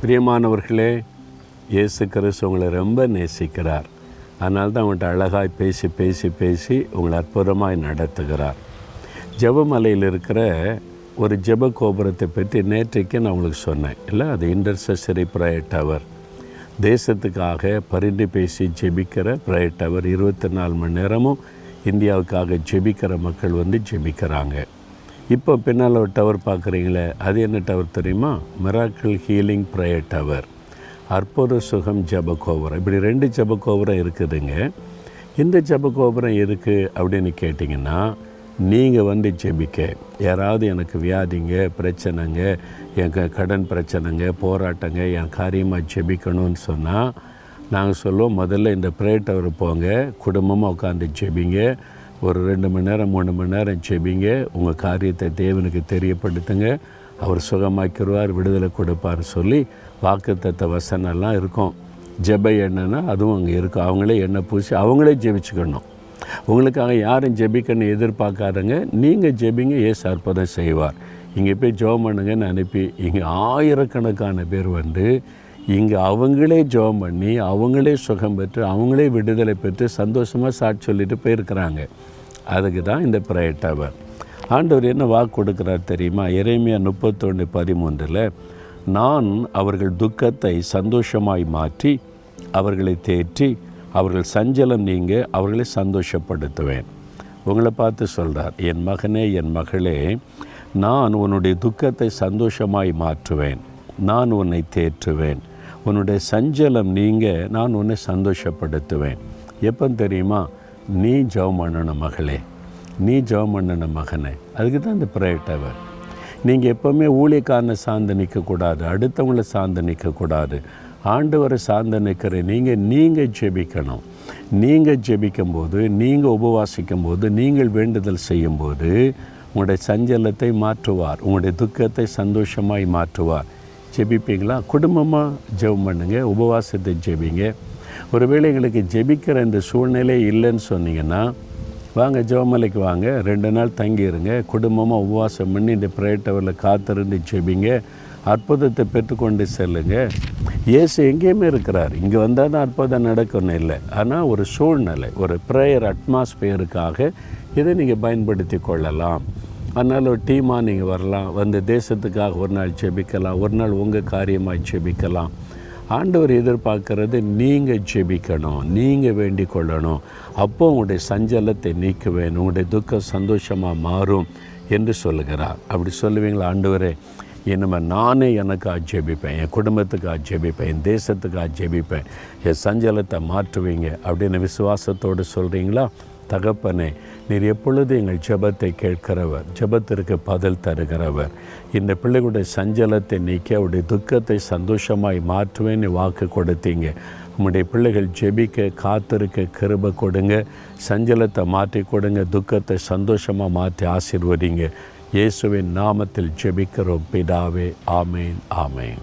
பிரியமானவர்களே இயேசு கிறிஸ்து உங்களை ரொம்ப நேசிக்கிறார். அதனால தான் அவங்கள்ட்ட அழகாய் பேசி பேசி பேசி உங்களை அற்புதமாய் நடத்துகிறார். ஜெபமலையில் இருக்கிற ஒரு ஜெப கோபுரத்தை பற்றி நேற்றைக்கு நான் உங்களுக்கு சொன்னேன். இல்லை அது இன்டர்செசரி ப்ரேயர் டவர். தேசத்துக்காக பரிந்து பேசி ஜெபிக்கிற ப்ரேயர் டவர் இருபத்தி நாலு மணி நேரமும் இந்தியாவுக்காக ஜெபிக்கிற மக்கள் வந்து ஜெபிக்கிறாங்க. இப்போ பின்னால் ஒரு டவர் பார்க்குறீங்களே அது என்ன டவர் தெரியுமா? மிராக்கிள் ஹீலிங் ப்ரேயர் டவர் அற்புத சுகம் ஜப கோபுரம். இப்படி ரெண்டு ஜப கோபுரம் இருக்குதுங்க. இந்த ஜப கோபுரம் இருக்குது அப்படின்னு கேட்டிங்கன்னா நீங்கள் வந்து ஜெபிக்க. யாராவது எனக்கு வியாதிங்க பிரச்சனைங்க என் க- கடன் பிரச்சனைங்க போராட்டங்க என் காரியமாக ஜெபிக்கணும்னு சொன்னால் நாங்கள் சொல்லுவோம் முதல்ல இந்த ப்ரேயர் டவர் போங்க குடும்பமாக உட்காந்து ஜெபிங்க. ஒரு ரெண்டு மணி நேரம் மூணு மணி நேரம் ஜெபிங்க. உங்கள் காரியத்தை தேவனுக்கு தெரியப்படுத்துங்க. அவர் சுகமாக்கிடுவார் விடுதலை கொடுப்பார் சொல்லி வாக்குத்தத்த வசனம்லாம் இருக்கும். ஜெப எண்ணெய்னா அதுவும் அங்கே இருக்கும். அவங்களே எண்ணெய் பூசி அவங்களே ஜெபிச்சுக்கணும். உங்களுக்காக யாரும் ஜெபிக்கன்னு எதிர்பார்க்காதங்க. நீங்கள் ஜெபிங்க ஏசு அற்புதம் செய்வார். இங்கே போய் ஜோ பண்ணுங்கன்னு அனுப்பி இங்கே ஆயிரக்கணக்கான பேர் வந்து இங்கே அவங்களே ஜெபம் பண்ணி அவங்களே சுகம் பெற்று அவங்களே விடுதலை பெற்று சந்தோஷமாக சாட்சி சொல்லிட்டு போயிருக்கிறாங்க. அதுக்கு தான் இந்த ப்ரேயர் டவர் ஆண்டவர் என்ன வாக்கு கொடுக்குறார் தெரியுமா? இறைமையா முப்பத்தொன்று பதிமூன்றில் நான் அவர்கள் துக்கத்தை சந்தோஷமாய் மாற்றி அவர்களை தேற்றி அவர்கள் சஞ்சலம் நீங்க அவர்களை சந்தோஷப்படுத்துவேன். உங்களை பார்த்து சொல்கிறார் என் மகனே என் மகளே நான் உன்னுடைய துக்கத்தை சந்தோஷமாய் மாற்றுவேன். நான் உன்னை தேற்றுவேன். உன்னுடைய சஞ்சலம் நீங்க நான் உன்னை சந்தோஷப்படுத்துவேன். எப்போ தெரியுமா? நீ ஜெபம் பண்ணணும் மகளே. நீ ஜெபம் பண்ணணும் மகனே. அதுக்கு தான் இந்த ப்ரேயர் டவர் நீங்கள் எப்போவுமே ஊழியக்காரனை சார்ந்து நிற்கக்கூடாது அடுத்தவங்களை சார்ந்து நிற்கக்கூடாது ஆண்டவரை சார்ந்து நிற்கிற நீங்கள் நீங்கள் ஜெபிக்கணும். நீங்கள் ஜெபிக்கும்போது நீங்கள் உபவாசிக்கும் போது நீங்கள் வேண்டுதல் செய்யும்போது உங்களுடைய சஞ்சலத்தை மாற்றுவார். உங்களுடைய துக்கத்தை சந்தோஷமாய் மாற்றுவார். ஜெபிப்பீங்களா? குடும்பமாக ஜெபம் பண்ணுங்கள் உபவாசத்தை ஜெபிங்க. ஒருவேளை எங்களுக்கு ஜெபிக்கிற இந்த சூழ்நிலை இல்லைன்னு சொன்னீங்கன்னா வாங்க ஜெபமலைக்கு வாங்க. ரெண்டு நாள் தங்கிடுங்க குடும்பமாக உபவாசம் பண்ணி இந்த ப்ரேயர் டவரில் காத்திருந்து ஜெபிங்க. அற்புதத்தை பெற்றுக்கொண்டு செல்லுங்க. இயேசு எங்கேயுமே இருக்கிறார். இங்கே வந்தால் தான் அற்புதம் நடக்கணும் இல்லை. ஆனால் ஒரு சூழ்நிலை ஒரு ப்ரேயர் அட்மாஸ்பியருக்காக இதை நீங்கள் பயன்படுத்தி கொள்ளலாம். அதனால் ஒரு டீமாக நீங்கள் வரலாம். வந்து தேசத்துக்காக ஒரு நாள் ஜெபிக்கலாம். ஒரு நாள் உங்கள் காரியமாக ஜெபிக்கலாம். ஆண்டவர் எதிர்பார்க்கறது நீங்கள் ஜெபிக்கணும். நீங்கள் வேண்டிக் கொள்ளணும். அப்போ உங்களுடைய சஞ்சலத்தை நீக்குவேன். உங்களுடைய துக்கம் சந்தோஷமாக மாறும் என்று சொல்லுகிறார். அப்படி சொல்லுவீங்களா? ஆண்டவரே இனிமேல் நானே எனக்காக ஜெபிப்பேன். என் குடும்பத்துக்காக ஜெபிப்பேன். என் தேசத்துக்காக ஜெபிப்பேன். என் சஞ்சலத்தை மாற்றுவீங்க. அப்படின்னு விசுவாசத்தோடு சொல்கிறீங்களா தகப்பனே நீர் எப்பொழுது எங்கள் ஜெபத்தை கேட்கிறவர் ஜெபத்திற்கு பதில் தருகிறவர். இந்த பிள்ளைகளுடைய சஞ்சலத்தை நீக்கி அவருடைய துக்கத்தை சந்தோஷமாய் மாற்றுவேன்னு வாக்கு கொடுத்தீங்க. உம்முடைய பிள்ளைகள் ஜெபிக்க காத்திருக்க கிருபை கொடுங்க சஞ்சலத்தை மாற்றி கொடுங்க துக்கத்தை சந்தோஷமாக மாற்றி ஆசீர்வதிங்க. இயேசுவின் நாமத்தில் ஜெபிக்கிறோம் பிதாவே ஆமேன் ஆமேன்.